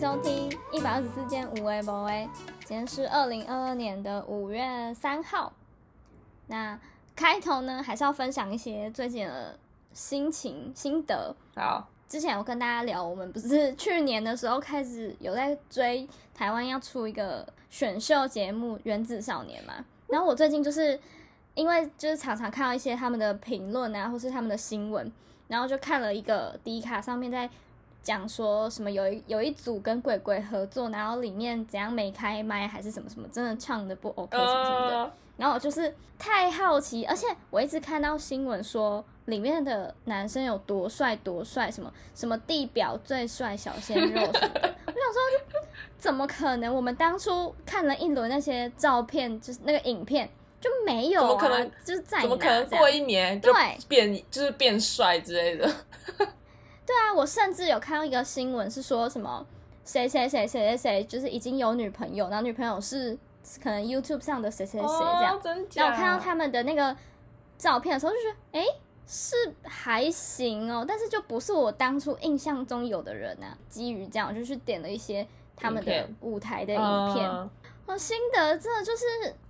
收听一百二十四件无为不为。今天是二零二二年的五月三号。那开头呢，还是要分享一些最近的心情心得。好，之前有跟大家聊，我们不是去年的时候开始有在追台湾要出一个选秀节目《原子少年》嘛？然后我最近就是因为就是常常看到一些他们的评论啊，或是他们的新闻，然后就看了一个迪卡上面在。讲说什么有一有一组跟鬼鬼合作，然后里面怎样没开麦还是什么什么，真的唱的不 OK 什么什么的。然后我就是太好奇，而且我一直看到新闻说里面的男生有多帅多帅，什么什么地表最帅小鲜肉什么的。我想说，怎么可能？我们当初看了一轮那些照片，就是那个影片就没有啊，就是在怎么可能过一年就变就是变帅之类的？对啊，我甚至有看到一个新闻，是说什么谁谁谁谁谁谁，就是已经有女朋友，然后女朋友是可能 YouTube 上的谁谁谁这样。然后我看到他们的那个照片的时候，就觉得哎，是还行哦，但是就不是我当初印象中有的人啊。基于这样，我就去点了一些他们的舞台的影片。我心得真的就是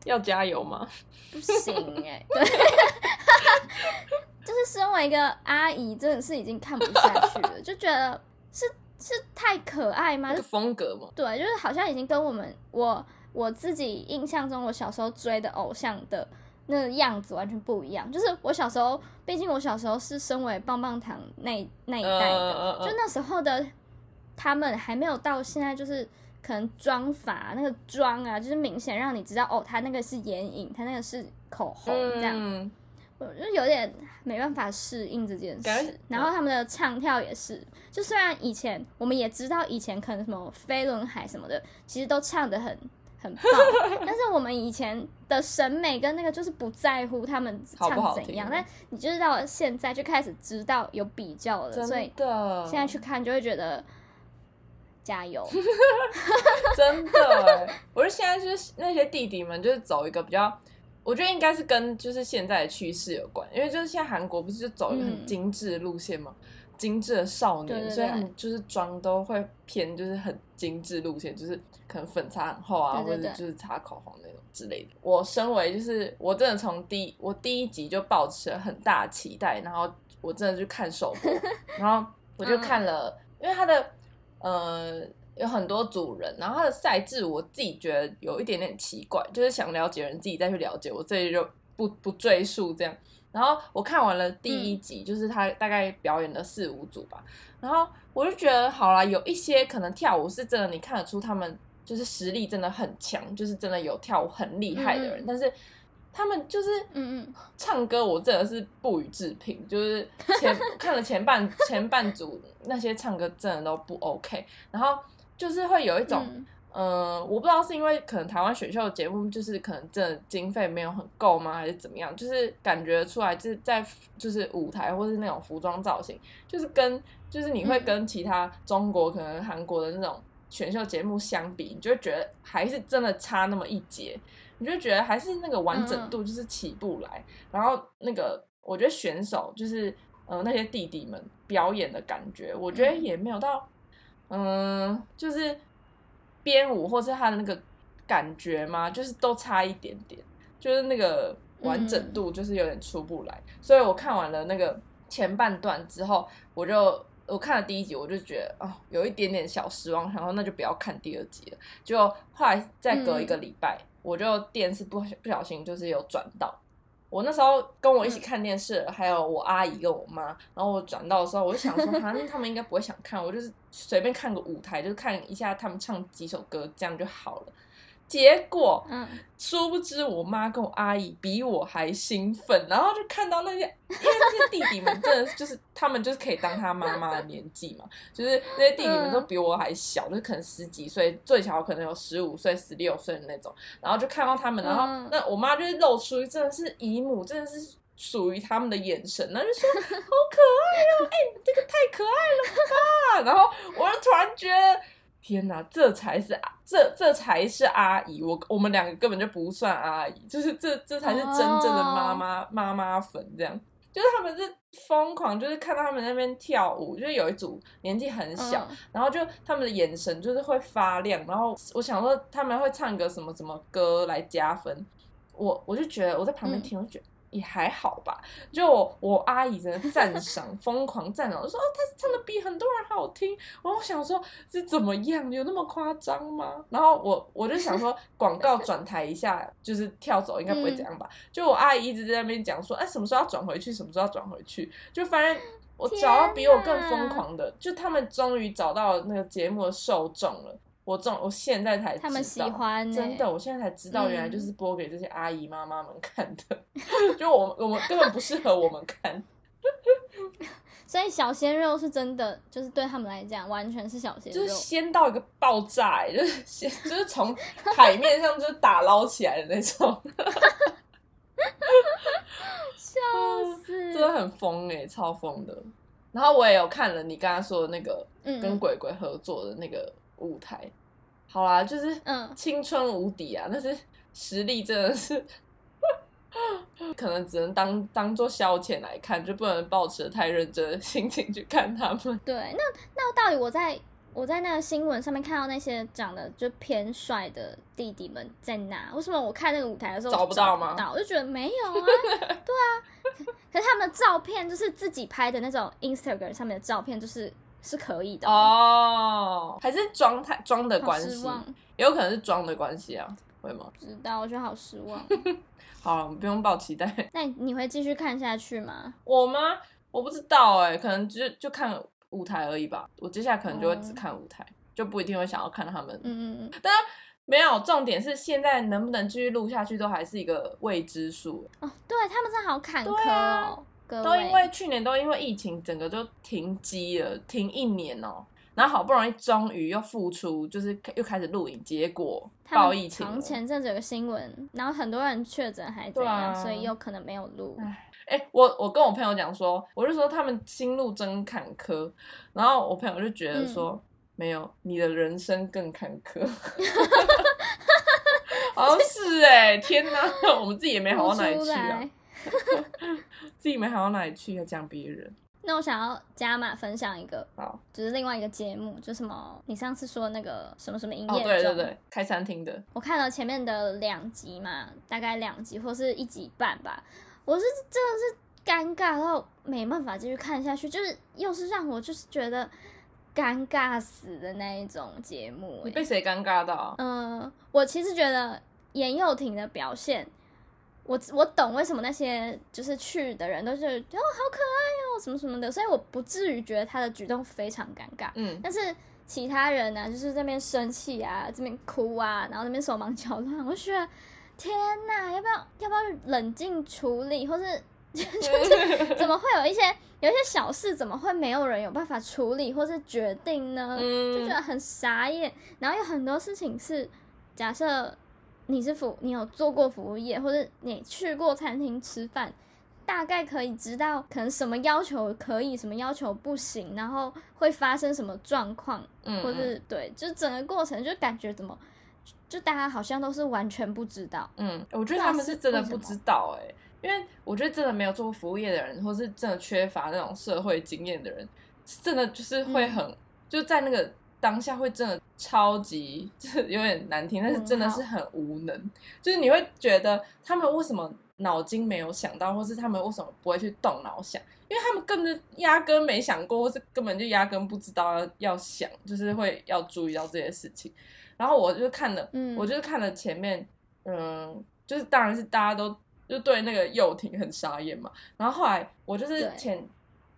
要加油吗？不行哎，对。就是身为一个阿姨，真的是已经看不下去了，就觉得是是太可爱吗？风格吗？对，就是好像已经跟我们我我自己印象中我小时候追的偶像的那个样子完全不一样。就是我小时候，毕竟我小时候是身为棒棒糖那那一代的，就那时候的他们还没有到现在，就是可能妆法那个妆啊，就是明显让你知道哦，他那个是眼影，他那个是口红这样。我就有点没办法适应这件事，然后他们的唱跳也是，就虽然以前我们也知道以前可能什么飞轮海什么的，其实都唱的很很棒，但是我们以前的审美跟那个就是不在乎他们唱怎样，但你就是到现在就开始知道有比较了，所以现在去看就会觉得加油，真的，我是现在就是那些弟弟们就是走一个比较。我觉得应该是跟就是现在的趋势有关，因为就是现在韩国不是就走一个很精致的路线嘛，精致的少年，所以他们就是妆都会偏就是很精致路线，就是可能粉擦很厚啊，或者就是擦口红那种之类的。我身为就是我真的从第我第一集就抱持了很大期待，然后我真的去看首播，然后我就看了，因为他的呃。有很多组人，然后他的赛制我自己觉得有一点点奇怪，就是想了解人自己再去了解，我这里就不不赘述这样。然后我看完了第一集，就是他大概表演了四五组吧，然后我就觉得好啦，有一些可能跳舞是真的，你看得出他们就是实力真的很强，就是真的有跳舞很厉害的人，但是他们就是嗯嗯唱歌，我真的是不予置评，就是前 看了前半前半组那些唱歌真的都不 OK，然后。就是会有一种，嗯，我不知道是因为可能台湾选秀节目就是可能真的经费没有很够吗，还是怎么样？就是感觉出来就是在就是舞台或是那种服装造型，就是跟就是你会跟其他中国可能韩国的那种选秀节目相比，你就会觉得还是真的差那么一截，你就觉得还是那个完整度就是起不来。然后那个我觉得选手就是呃那些弟弟们表演的感觉，我觉得也没有到。嗯，就是编舞或是他的那个感觉嘛，就是都差一点点，就是那个完整度就是有点出不来。所以我看完了那个前半段之后，我就我看了第一集，我就觉得哦，有一点点小失望，然后那就不要看第二集了。就后来再隔一个礼拜，我就电视不不小心就是有转到。我那时候跟我一起看电视，还有我阿姨跟我妈，然后我转到的时候，我就想说，反正他们应该不会想看，我就是随便看个舞台，就是看一下他们唱几首歌，这样就好了。结果，嗯，殊不知我妈跟我阿姨比我还兴奋，然后就看到那些，因为那些弟弟们真的就是他们就是可以当他妈妈的年纪嘛，就是那些弟弟们都比我还小，就是可能十几岁，最小可能有十五岁、十六岁的那种，然后就看到他们，然后那我妈就是露出真的是姨母，真的是属于他们的眼神，然后就说好可爱哦，哎，这个太可爱了吧，然后我就突然觉得。天哪，这才是这这才是阿姨，我我们两个根本就不算阿姨，就是这这才是真正的妈妈妈妈粉这样。就是他们是疯狂，就是看到他们那边跳舞，就是有一组年纪很小，嗯然后就他们的眼神就是会发亮，然后我想说他们会唱个什么什么歌来加分，我我就觉得我在旁边嗯听，我就觉得。也还好吧，就我我阿姨真的赞赏，疯狂赞赏，我说哦，她唱的比很多人好听。然后我想说是怎么样，有那么夸张吗？然后我我就想说广告转台一下，就是跳走应该不会怎样吧？就我阿姨一直在那边讲说，哎，什么时候要转回去，什么时候要转回去，就反正我找到比我更疯狂的，就他们终于找到那个节目的受众了。我中，我现在才知道他们喜欢欸真的，我现在才知道，原来嗯就是播给这些阿姨妈妈们看的，就我们我们根本不适合我们看。所以小鲜肉是真的，就是对他们来讲完全是小鲜肉就是。鲜到一个爆炸、欸，就是鲜，就是从海面上就是打捞起来的那种，笑死！真的很疯哎、超疯的。然后我也有看了你刚刚说的那个嗯跟鬼鬼合作的那个舞台，好啦，就是嗯青春无敌啊，但是实力真的是。可能只能当当做消遣来看，就不能抱持太认真的心情去看他们。对，那那到底我在我在那个新闻上面看到那些长得就偏帅的弟弟们在哪？为什么我看那个舞台的时候找不到吗我就觉得没有啊，对啊。可是他们的照片就是自己拍的那种 Instagram 上面的照片，就是是可以的哦，还是装太装的好关系，也有可能是装的关系啊，会吗？不知道，我觉得好失望。好了，我们不用抱期待。那你会继续看下去吗？我吗？我不知道哎、可能就就看舞台而已吧。我接下来可能就会只看舞台，就不一定会想要看他们。嗯嗯嗯，但没有，重点是现在能不能继续录下去，都还是一个未知数。哦，对他们真的好坎坷哦，各都。因为去年都因为疫情，整个就停机了，停一年哦、然后好不容易终于又复出，就是又开始录影，结果爆疫情。前阵子有个新闻，然后很多人确诊还怎样，啊所以又可能没有录。哎、我我跟我朋友讲说，我就说他们心路真坎坷，然后我朋友就觉得说，嗯没有，你的人生更坎坷，好像是哎、天哪，我们自己也没好到哪里去啊 来，自己没好到哪里去，还讲别人，那我想要加码分享一个，好，就是另外一个节目，就什么你上次说那个什么什么营哦，业哦，对对对，开餐厅的，我看了前面的两集嘛，大概两集或是一集半吧，我是真的是尴尬到没办法继续看下去，就是又是让我就是觉得尴尬死的那一种节目、欸。你被谁尴尬到啊？嗯、我其实觉得严幼婷的表现，我我懂为什么那些就是去的人都是哦好可爱哦什么什么的，所以我不至于觉得他的举动非常尴尬。嗯，但是其他人呢、就是这边生气啊，这边哭啊，然后那边手忙脚乱，我就觉得天哪，要不要要不要冷静处理，或是就 是怎么会有一些有一些小事，怎么会没有人有办法处理或是决定呢？嗯就觉得很傻眼。然后有很多事情是，假设你是服，你有做过服务业，或者你去过餐厅吃饭，大概可以知道可能什么要求可以，什么要求不行，然后会发生什么状况，嗯，或是对，就整个过程就感觉怎么，就大家好像都是完全不知道。嗯，我觉得他们是真的不知道哎、因为我觉得真的没有做过服务业的人，或是真的缺乏那种社会经验的人，真的就是会嗯。很、就在那个当下会真的超级 就是有点难听，但是真的是很无能，就是你会觉得他们为什么脑筋没有想到，或是他们为什么不会去动脑想，因为他们根本就压根没想过，或是根本就压根不知道要要想，就是会要注意到这些事情。然后我就看了，嗯。我就是看了前面，嗯，就是当然是大家都就对那个幼婷很傻眼嘛。然后后来我就是前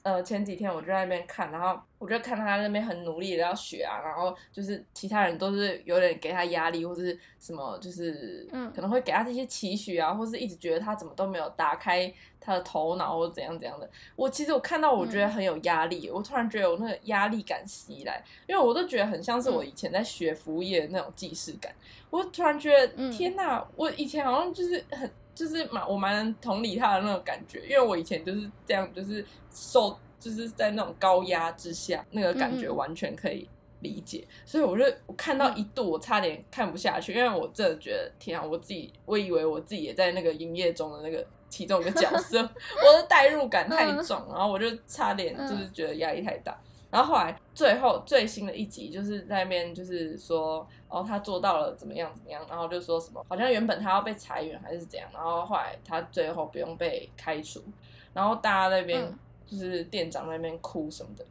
呃前几天我就在那边看，然后我就看到他那边很努力的要学啊，然后就是其他人都是有点给他压力或是什么，就是嗯可能会给他这些期许啊，或是一直觉得他怎么都没有打开他的头脑或怎样怎样的。我其实我看到我觉得很有压力，我突然觉得有那个压力感袭来，因为我都觉得很像是我以前在学服务业的那种既视感。我突然觉得，嗯天哪！我以前好像就是很，就是蛮我蛮能同理他的那种感觉，因为我以前就是这样，就是受，就是在那种高压之下，那个感觉完全可以理解，所以我就我看到一度我差点看不下去，因为我真的觉得天啊，我自己我以为我自己也在那个营业中的那个其中一个角色，我的代入感太重，然后我就差点就是觉得压力太大。然后后来最后最新的一集就是在那边就是说哦他做到了怎么样怎么样，然后就说什么好像原本他要被裁员还是怎样，然后后来他最后不用被开除，然后大家那边就是店长那边哭什么的。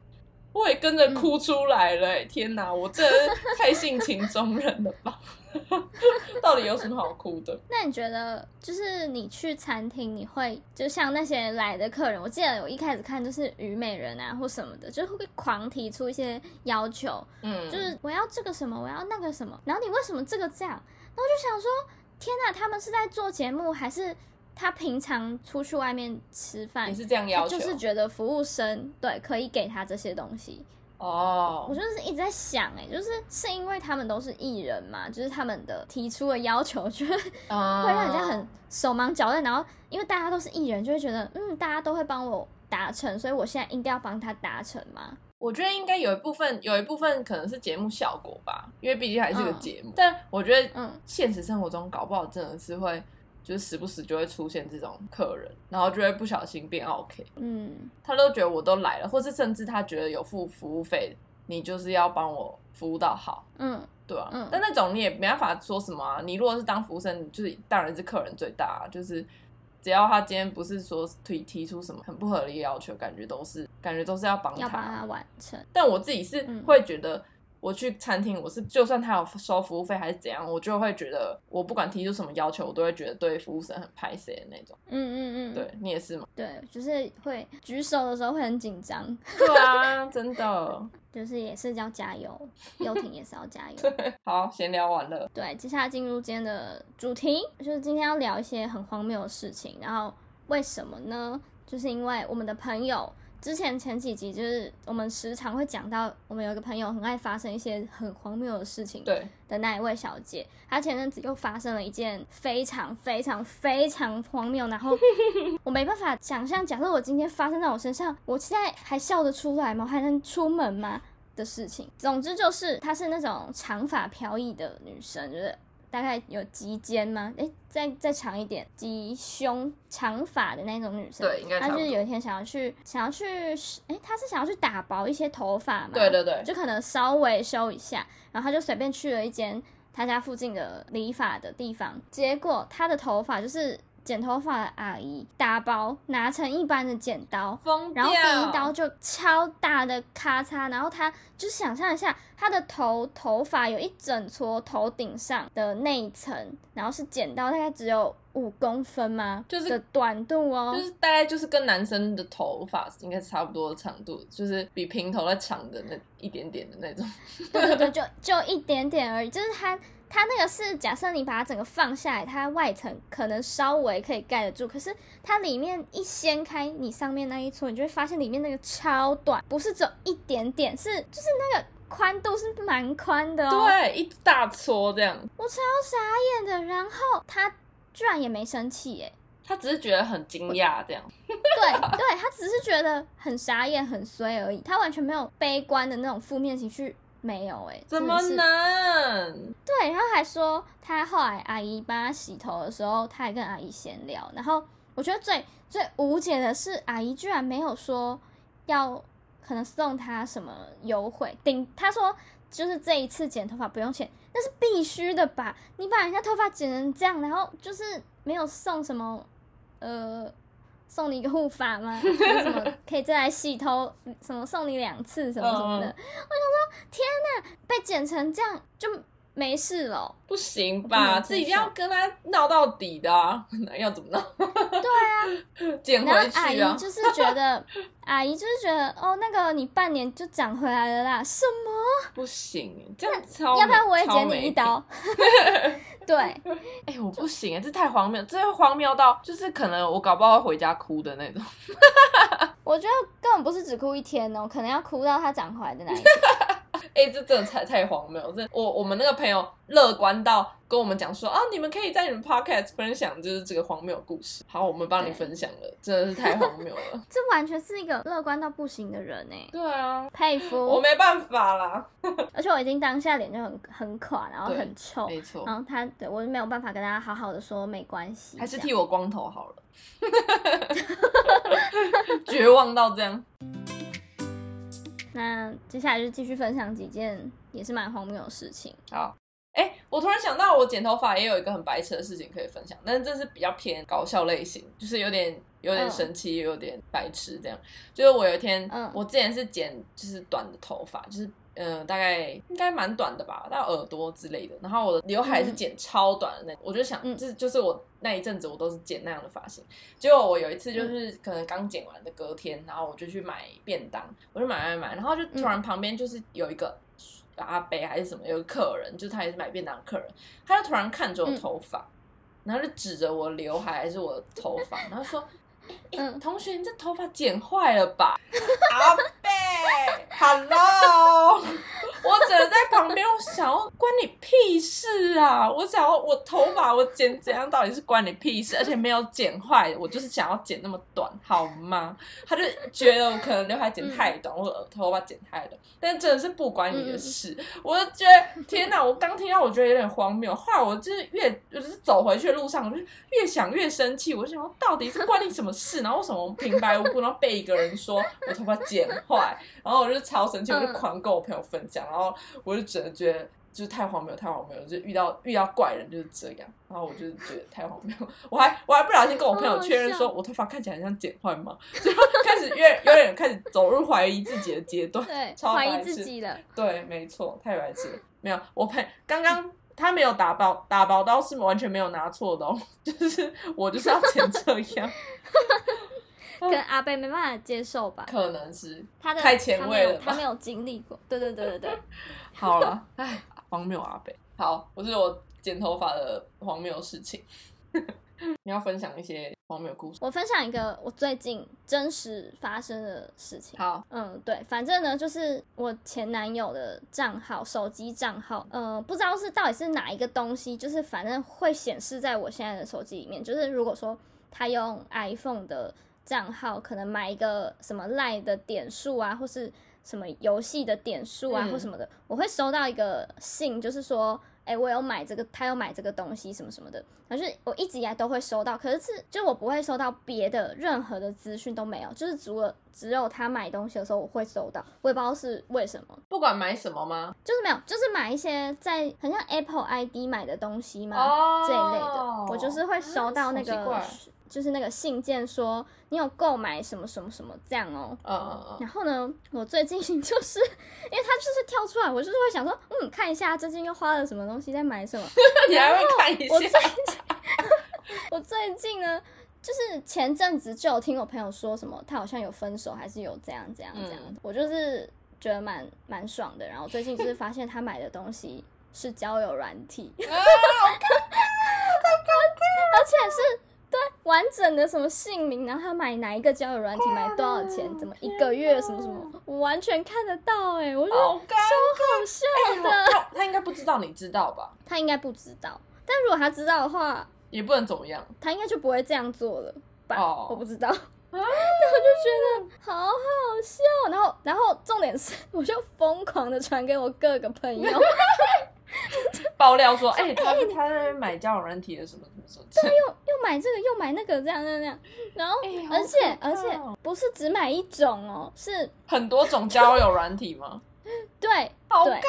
我也跟着哭出来了，天哪！我这太性情中人了吧？到底有什么好哭的？那你觉得，就是你去餐厅，你会就像那些来的客人，我记得我一开始看就是虞美人啊或什么的，就会狂提出一些要求，嗯，就是我要这个什么，我要那个什么，然后你为什么这个这样？那我就想说，天哪，他们是在做节目还是？他平常出去外面吃饭，也是这样要求，就是觉得服务生对可以给他这些东西哦。我就是一直在想，哎，就是是因为他们都是艺人嘛，就是他们的提出的要求，就会会让人家很手忙脚乱。然后因为大家都是艺人，就会觉得嗯，大家都会帮我达成，所以我现在一定要帮他达成嘛。我觉得应该有一部分，有一部分可能是节目效果吧，因为毕竟还是个节目。但我觉得，嗯，现实生活中搞不好真的是会。就是时不时就会出现这种客人，然后就会不小心变 OK。嗯，他都觉得我都来了，或是甚至他觉得有付服务费，你就是要帮我服务到好。嗯，对啊。嗯，但那种你也没办法说什么啊。你如果是当服务生，就是当然是客人最大。啊就是只要他今天不是说提提出什么很不合理的要求，感觉都是感觉都是要帮他要帮他完成。但我自己是会觉得。我去餐厅，我是就算他有收服务费还是怎样，我就会觉得我不管提出什么要求，我都会觉得对服务生很排斥的那种。嗯嗯嗯，对你也是吗？对，就是会举手的时候会很紧张。对啊，真的，就是也是要加油，游艇也是要加 油。好，闲聊完了。对，接下来进入今天的主题，就是今天要聊一些很荒谬的事情。然后为什么呢？就是因为我们的朋友。之前前几集就是我们时常会讲到，我们有一个朋友很爱发生一些很荒谬的事情，对的那一位小姐，她前阵子又发生了一件非常非常非常荒谬，然后 我没办法想象，假设我今天发生在我身上，我现在还笑得出来吗？还能出门吗？的事情。总之就是她是那种长发飘逸的女生，就是。大概有及肩吗？哎，再再长一点，及胸长发的那种女生。对，应该她就是有一天想要去，想要去，哎，她是想要去打薄一些头发嘛？对对对，就可能稍微修一下，然后她就随便去了一间她家附近的理发的地方，结果她的头发就是。剪头发的阿姨打包拿成一般的剪刀，然后第一刀就超大的咔嚓，然后他就想象一下，他的头头发有一整撮头顶上的那一层，然后是剪刀大概只有五公分吗？就是的短度哦，就是大概就是跟男生的头发应该是差不多的长度，就是比平头再长的那一点点的那种。对对对，就就一点点而已，就是他。它那个是假设你把它整个放下来，它外层可能稍微可以盖得住，可是它里面一掀开，你上面那一撮，你就会发现里面那个超短，不是只有一点点，是就是那个宽度是蛮宽的哦。对，一大撮这样。我超傻眼的，然后他居然也没生气耶，他只是觉得很惊讶这样。对对，他只是觉得很傻眼、很衰而已，他完全没有悲观的那种负面情绪。没有哎，怎么能？对，然后还说他后来阿姨帮他洗头的时候，他还跟阿姨闲聊。然后我觉得最最无解的是，阿姨居然没有说要可能送他什么优惠。顶他说就是这一次剪头发不用钱，那是必须的吧？你把人家头发剪成这样，然后就是没有送什么呃。送你一个护发吗？什么可以再来洗头？什么送你两次什么什么的？我想说，天哪，被剪成这样就没事了？不行吧？这一定要跟他闹到底的，要怎么闹？对啊，剪回去啊！阿姨就是觉得，阿姨就是觉得，哦，那个你半年就长回来了啦？什么？不行，这样超要不然我也剪你一刀。对，哎，我不行哎，这太荒谬，这荒谬到就是可能我搞不好会回家哭的那种。我觉得根本不是只哭一天哦，可能要哭到他长回来的那一天。哎，这真的太太荒谬，这我我们那个朋友乐观到跟我们讲说啊，你们可以在你们 podcast 分享就是这个荒谬故事。好，我们帮你分享了，真的是太荒谬了。这完全是一个乐观到不行的人哎，对啊，佩服。我没办法啦。而且我已经当下脸就很很垮，然后很臭，没错，然后他对我就没有办法跟大家好好的说没关系，还是这样剃我光头好了。绝望到这样。那接下来就继续分享几件也是蛮荒谬的事情。好，哎、我突然想到，我剪头发也有一个很白痴的事情可以分享，但是这是比较偏搞笑类型，就是有点有点嗯生气，又有点白痴这样。就是我有一天，嗯我之前是剪就是短的头发，就是呃大概应该蛮短的吧，到耳朵之类的。然后我的刘海是剪超短的那种，我就想，这就是就是我那一阵子我都是剪那样的发型。结果我有一次就是可能刚剪完的隔天，然后我就去买便当，我就买买买，然后就突然旁边就是有一个。阿伯还是什么，有个客人，就是他也是买便当的客人，他就突然看着我头发，然后就指着我刘海还是我的头发，然后说：“欸嗯同学，你这头发剪坏了吧？”阿贝，Hello，我只能在旁边，我想要关你屁事啊！我想要我头发我剪怎样，到底是关你屁事？而且没有剪坏，我就是想要剪那么短，好吗？他就觉得我可能刘海剪太短，或者头发剪太短，但真的是不关你的事。我就觉得天哪！我刚听到，我觉得有点荒谬。后来我就是越就是走回去的路上，我就越想越生气。我就想说，到底是关你什么事？然后为什么平白无故然后被一个人说 我头发剪坏？然后我就超生气，我就嗯狂跟我朋友分享，然后我就只能觉得。就是太荒谬，太荒谬了！就遇到遇到怪人就是这样，然后我就觉得太荒谬。我还我还不小心跟我朋友确认说，我头发看起来很像剪坏吗？就开始越有点开始走入怀疑自己的阶段。对，超怀疑白痴自己了。对，没错，太白痴了。没有，我朋刚刚他没有打包打包刀是完全没有拿错的哦，就是我就是要剪这样，跟阿贝没办法接受吧？可能是他的太前卫了他没有经历过。对对对对对，好了，哎，荒谬阿贝。好，我是我剪头发的荒谬事情。你要分享一些荒谬故事？我分享一个我最近真实发生的事情。好，嗯，对，反正呢，就是我前男友的账号，手机账号，嗯、不知道是到底是哪一个东西，就是反正会显示在我现在的手机里面。就是如果说他用 iPhone 的账号，可能买一个什么 Line 的点数啊，或是什么游戏的点数啊，嗯或什么的，我会收到一个信，就是说。哎、我有买这个，他有买这个东西，什么什么的，然后就是我一直以来都会收到，可是是就我不会收到别的任何的资讯都没有，就是除了只有他买东西的时候我会收到，我也不知道是为什么，不管买什么吗？就是没有，就是买一些在很像 Apple ID 买的东西嘛、哦这一类的，我就是会收到那个就是那个信件说你有购买什么什么什么这样哦、然后呢，我最近 就是因为他就是跳出来，我就是会想说，嗯，看一下最近又花了什么东西，在买什么。你还会看一我最下？我最近呢，就是前阵子就有听我朋友说什么，他好像有分手，还是有这样这样这样。嗯我就是觉得蛮蛮爽的。然后最近就是发现他买的东西是交友软体，啊而且是。对，完整的什么姓名，然后他买哪一个交友软体，买多少钱，怎么一个月什么什么，我完全看得到哎、我觉得好好笑的。尬。他他应该不知道，你知道吧？他应该不知道，但如果他知道的话，也不能怎么样。他应该就不会这样做了吧？哦我不知道。但我就觉得好好笑，然后，然后重点是，我就疯狂的传给我各个朋友，爆料说，哎、他他在那边买交友软体的什么什么什么，又又买这个，又买那个，这样这样然后，而且而且哦不是只买一种哦，是很多种交友软体吗？对对好尴尬，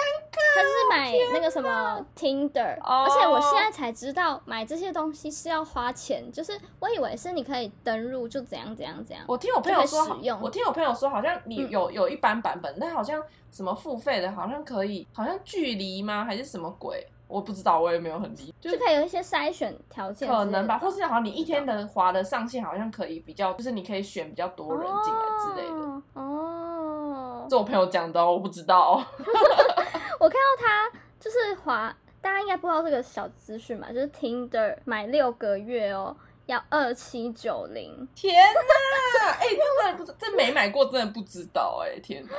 他就是买那个什么 Tinder，、哦而且我现在才知道买这些东西是要花钱，就是我以为是你可以登录就怎样怎样怎样，我听我朋友说好用，我听我朋友说，好像你嗯有、有一般版本，但好像什么付费的，好像可以，好像距离吗？还是什么鬼？我不知道，我也没有很理，就是可以有一些筛选条件可能吧，或是好像你一天的滑的上限好像可以比较，就是你可以选比较多人进来之类的。哦。哦，这我朋友讲的哦，我不知道哦。我看到他就是滑，大家应该不知道这个小资讯嘛，就是 Tinder 买六个月哦，要二七九零。天哪！哎、这真的不知，这没买过，真的不知道哎、天哪！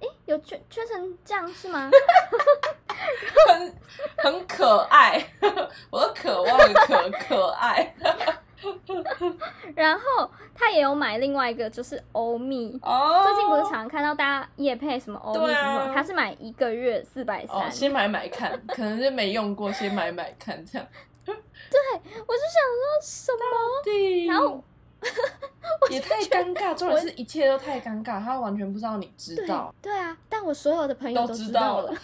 诶，有缺缺成这样是吗？很很可爱，我都渴望可可爱。然后他也有买另外一个，就是欧米。哦，最近不是常看到大家夜配什么欧米对什么，啊他是买一个月四百哦，三。先买买看，可能是没用过，先买买看这样。我就想说什么？对，然后 也太尴尬，重点是一切都太尴尬，他完全不知道你知道，对啊，但我所有的朋友都知知道了了，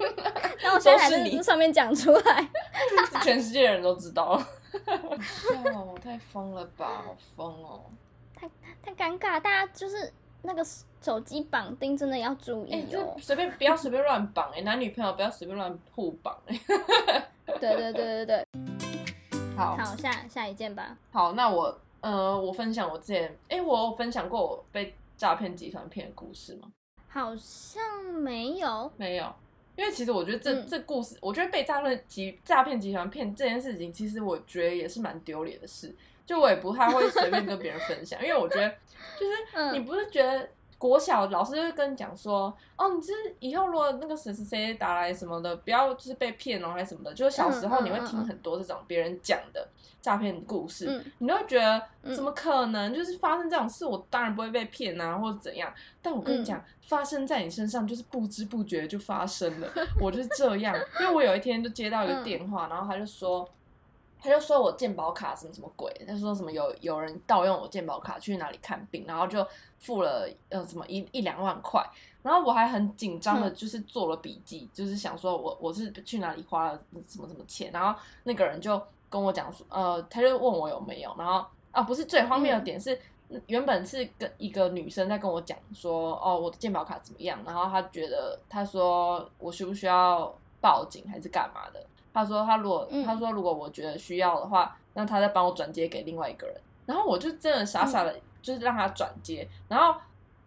然后我现在还都是你在上面讲出来。全世界人都知道。了笑哦，太疯了吧，好疯哦！太太尴尬，大家就是那个手机绑定真的要注哎、意哦这。随便不要随便乱绑哎，男女朋友不要随便乱互绑哎。对对对对对，好好，下下一件吧。好，那我呃，我分享我之前，哎、我有分享过我被诈骗集团骗的故事吗？好像没有，没有，因为其实我觉得这、嗯这故事，我觉得被诈骗集诈骗集团骗这件事情，其实我觉得也是蛮丢脸的事。就我也不太会随便跟别人分享，因为我觉得就是嗯你不是觉得国小老师就会跟你讲说，哦，你就是以后如果那个谁谁谁打来什么的，不要就是被骗哦，还是什么的。就是小时候你会听很多这种别人讲的诈骗故事，嗯你就会觉得嗯怎么可能？就是发生这种事，我当然不会被骗啊，或者怎样。但我跟你嗯讲，发生在你身上就是不知不觉就发生了。我就是这样，因为我有一天就接到一个 嗯电话，然后他就说。他就说我健保卡什么什么鬼，他说什么有有人盗用我健保卡去哪里看病，然后就付了呃什么一一两万块，然后我还很紧张的，嗯就是做了笔记，就是想说我我是去哪里花了什么什么钱，然后那个人就跟我讲说，呃，他就问我有没有，然后啊不是最荒谬的点是。原本是跟一个女生在跟我讲说，哦，我的健保卡怎么样？然后她觉得，她说我需不需要报警还是干嘛的？她说他如果，嗯她说如果我觉得需要的话，那他再帮我转接给另外一个人。然后我就真的傻傻的，就是让他转接，然后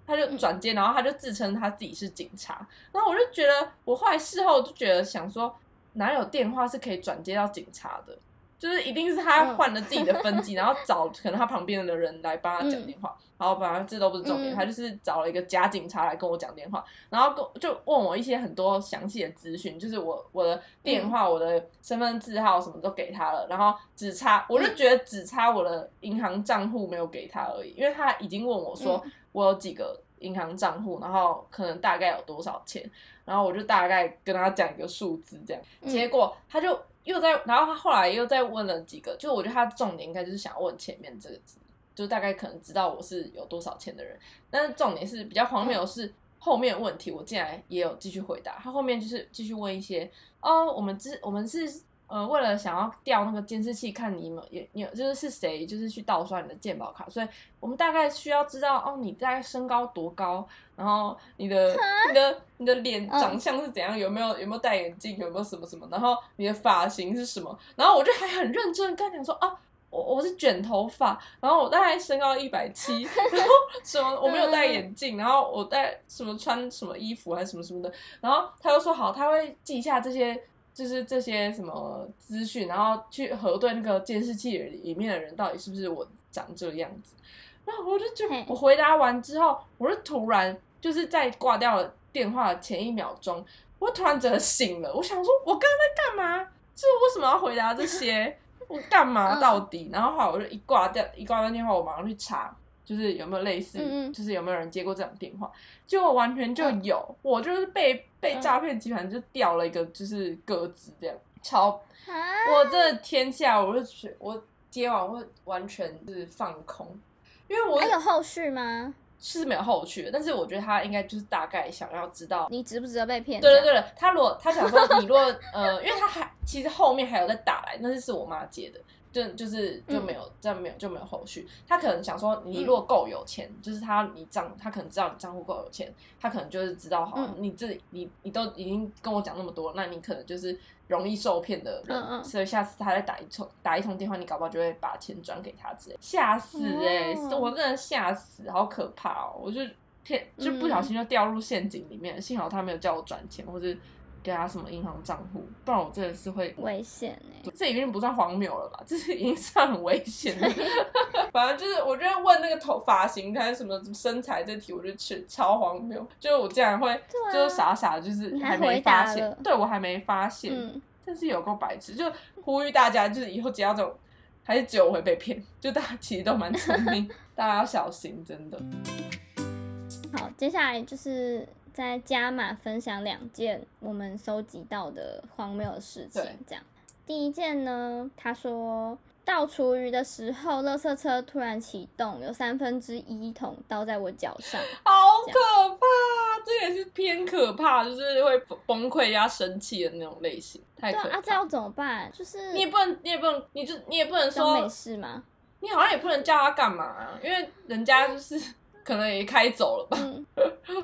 他就转接，然后他就自称他自己是警察。然后我就觉得，我后来事后就觉得想说，哪有电话是可以转接到警察的？就是一定是他换了自己的分机，然后找可能他旁边的人来帮他讲电话。然后反正这都不是重点，嗯。他就是找了一个假警察来跟我讲电话，然后跟就问我一些很多详细的资讯，就是我我的电话、我的身份证号什么都给他了，然后只差我就觉得只差我的银行账户没有给他而已，因为他已经问我说我有几个银行账户，然后可能大概有多少钱，然后我就大概跟他讲一个数字这样，嗯。结果他就又在，然后他后来又再问了几个，就我觉得他重点应该就是想问前面这个字，就大概可能知道我是有多少钱的人，但是重点是比较荒谬的是。后面问题我竟然也有继续回答，他后面就是继续问一些哦，我们之我们是呃为了想要调那个监视器，看你有也有就是是谁就是去盗刷你的健保卡，所以我们大概需要知道哦你大概身高多高，然后你的你的你的脸嗯长相是怎样，有没有有没有戴眼镜，有没有什么什么，然后你的发型是什么，然后我就还很认真跟他讲说啊。我我是卷头发，然后我大概身高一百七，然后 什么我没有戴眼镜，然后我戴什么穿什么衣服还是什么什么的，然后他又说好，他会记下这些就是这些什么资讯，然后去核对那个监视器里面的人到底是不是我长这个样子。然后我就觉得，我回答完之后，我就突然就是在挂掉了电话的前一秒钟，我突然整个醒了。我想说，我刚刚在干嘛？就是为什么要回答这些？我干嘛嗯到底？然后后来我就一挂掉，一挂断电话，我马上去查，就是有没有类似，就是有没有人接过这种电话。结果完全就有，我就是被被嗯诈骗集团就掉了一个就是鸽子这样，超啊，我这天下，我就觉我接完会完全是放空，因为我还有后续吗？是没有后续的，但是我觉得他应该就是大概想要知道。你值不值得被骗？对对对，他如果他想说你如果呃，因为他还其实后面还有在打来，那是是我妈接的，就就是就没有、这样没有就没有后续。他可能想说你如果够有钱，就是他你账他可能知道你账户够有钱，他可能就是知道好、嗯。你自己你你都已经跟我讲那么多，那你可能就是容易受骗的人，嗯嗯。所以下次他再打一通打一通电话，你搞不好就会把钱转给他之类，吓死哎、哦我真的吓死，好可怕哦！我就天就不小心就掉入陷阱里面，幸好他没有叫我转钱，或是给他什么银行账户，不然我真的是会危险哎。这已经不算荒谬了吧？这是已经算很危险了。反正就是，我觉得问那个头发型还是什么身材这题，我觉得超荒谬。就是我竟然会，就是傻傻的，就是还没发现。对我还没发现，真是有够白痴。就呼吁大家，就是以后接到这种，还是只有我会被骗。就大家其实都蛮聪明，大家要小心，真的。好，接下来就是再加码分享两件我们收集到的荒谬的事情。这样，第一件呢，他说倒厨余的时候，垃圾车突然启动，有三分之一桶倒在我脚上，好可怕！这也是偏可怕，就是会崩溃加生气的那种类型，太可怕。啊，这要怎么办？就是你也不能，你也不能，你就你也不能说没事吗？你好像也不能叫他干嘛，因为人家就是。可能也开走了吧，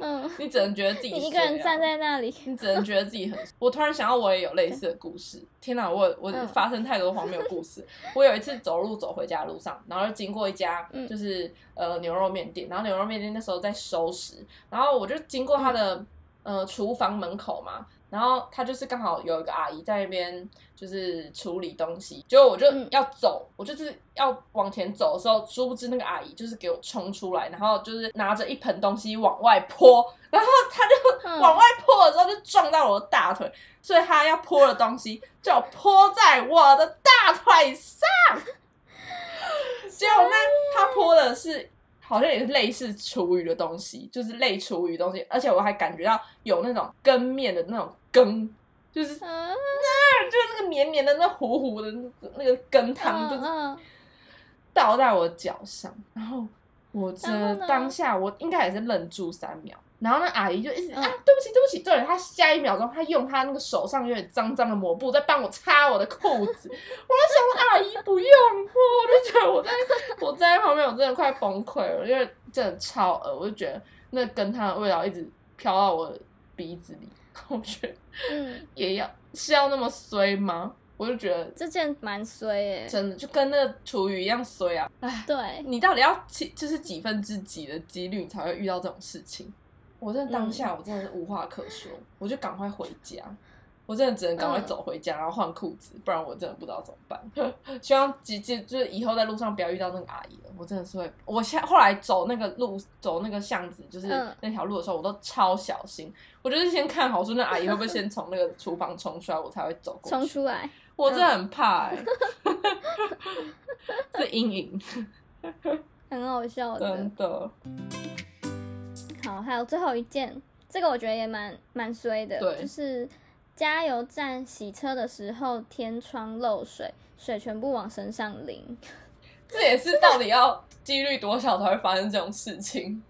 嗯，你只能觉得自己一个人站在那里，你只能觉得自己很。我突然想到，我也有类似的故事。天哪，我我发生太多荒谬故事。我有一次走路走回家的路上，然后经过一家就是呃牛肉面店，然后牛肉面店那时候在收拾，然后我就经过他的呃厨房门口嘛。然后他就是刚好有一个阿姨在那边，就是处理东西。结果我就要走，我就是要往前走的时候，殊不知那个阿姨就是给我冲出来，然后就是拿着一盆东西往外泼，然后他就往外泼的时候就撞到我的大腿，所以他要泼的东西就泼在我的大腿上。结果呢，他泼的是。好像也是类似厨余的东西，就是类厨余东西，而且我还感觉到有那种羹面的那种羹，就是那就是那个绵绵的、那糊糊的那个羹汤，就是倒在我脚上，然后我这当下我应该也是愣住三秒。然后那阿姨就一直啊，对不起，对不起。对，她下一秒钟，她用她那个手上有点脏脏的抹布在帮我擦我的裤子。我就想，阿姨不用，我就觉得我在我在旁边，我真的快崩溃了，因为真的超恶。我就觉得那跟它的味道一直飘到我的鼻子里，我觉得嗯，也要是要那么衰吗？我就觉得这件蛮衰诶，真的就跟那个厨余一样衰啊！哎，对，你到底要几就是几分之几的几率才会遇到这种事情？我真的当下，我真的是无话可说，我就赶快回家，我真的只能赶快走回家，然后换裤子，不然我真的不知道怎么办。希望姐姐就是以后在路上不要遇到那个阿姨了，我真的是会，我现后来走那个路，走那个巷子，就是那条路的时候，我都超小心，我就是先看好说那阿姨会不会先从那个厨房冲出来，我才会走过去。冲出来，我真的很怕哎，是阴影，很好笑的，真的。好，还有最后一件，这个我觉得也蛮蛮衰的，就是加油站洗车的时候天窗漏水，水全部往身上淋。这也是到底要几率多少才会发生这种事情？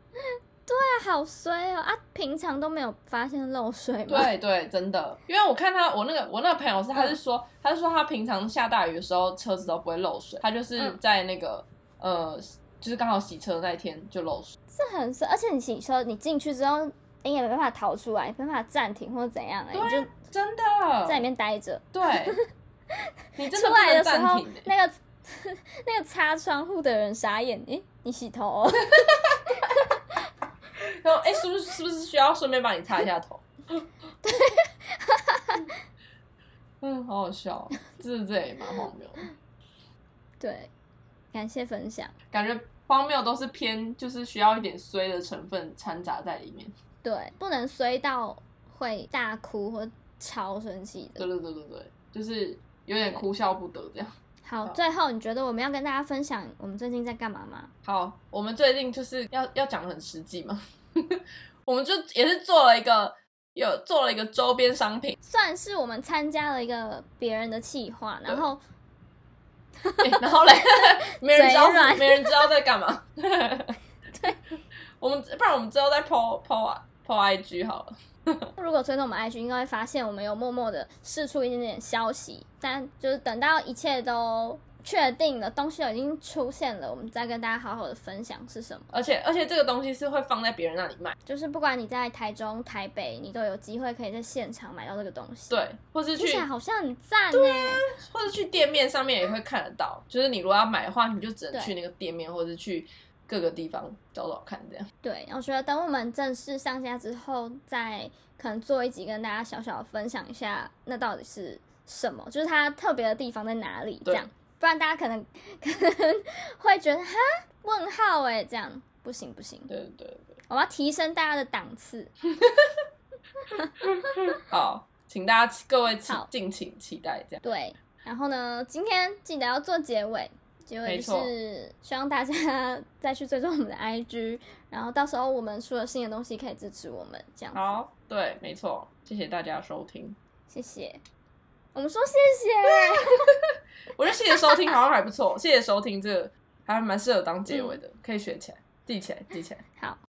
对啊，好衰哦！啊，平常都没有发现漏水吗？对对，真的，因为我看他，我那个我那个朋友是，他是说，他是说他平常下大雨的时候车子都不会漏水，他就是在那个呃。就是刚好洗车那一天就漏水，是很衰，而且你洗车，你进去之后，你也没办法逃出来，没办法暂停或者怎样，你就真的在里面待着。对，你出来的时候，那个 那个擦窗户的人傻眼，诶，你洗头？然后，哎，是不是是不是需要顺便帮你擦一下头？对，嗯，好好笑，这这也蛮荒谬。对。感谢分享，感觉荒谬都是偏，就是需要一点衰的成分掺杂在里面。对，不能衰到会大哭或超生气的。对对对对对，就是有点哭笑不得这样。好，最后你觉得我们要跟大家分享我们最近在干嘛吗？好，我们最近就是要要讲的很实际嘛，我们就也是做了一个有做了一个周边商品，算是我们参加了一个别人的企划，然后。然后嘞，没人知道，没人知道在干嘛。对，我们不然我们之后再 po po po IG 好了。如果追踪我们 IG，应该会发现我们有默默的试出一点点消息，但就是等到一切都。确定了东西已经出现了，我们再跟大家好好的分享是什么。而且而且这个东西是会放在别人那里卖，就是不管你在台中、台北，你都有机会可以在现场买到这个东西。对，或是去好像很赞呢。或者去店面上面也会看得到。就是你如果要买的话，你就只能去那个店面，或者去各个地方找找看，这样。对，我觉得等我们正式上架之后，再可能做一集跟大家小小的分享一下，那到底是什么，就是它特别的地方在哪里，这样，不然大家可能 可能会觉得哈问号哎，这样不行不行。对对对，我要提升大家的档次。好，请大家各位敬请期待这样。对，然后呢，今天记得要做结尾。结尾是希望大家再去追踪我们的 IG，然后到时候我们出了新的东西可以支持我们，这样。好，对，没错，谢谢大家收听，谢谢。我们说谢谢，我觉得谢谢收听好像还不错，谢谢收听这个还蛮适合当结尾的，可以学起来，记起来，记起来。好。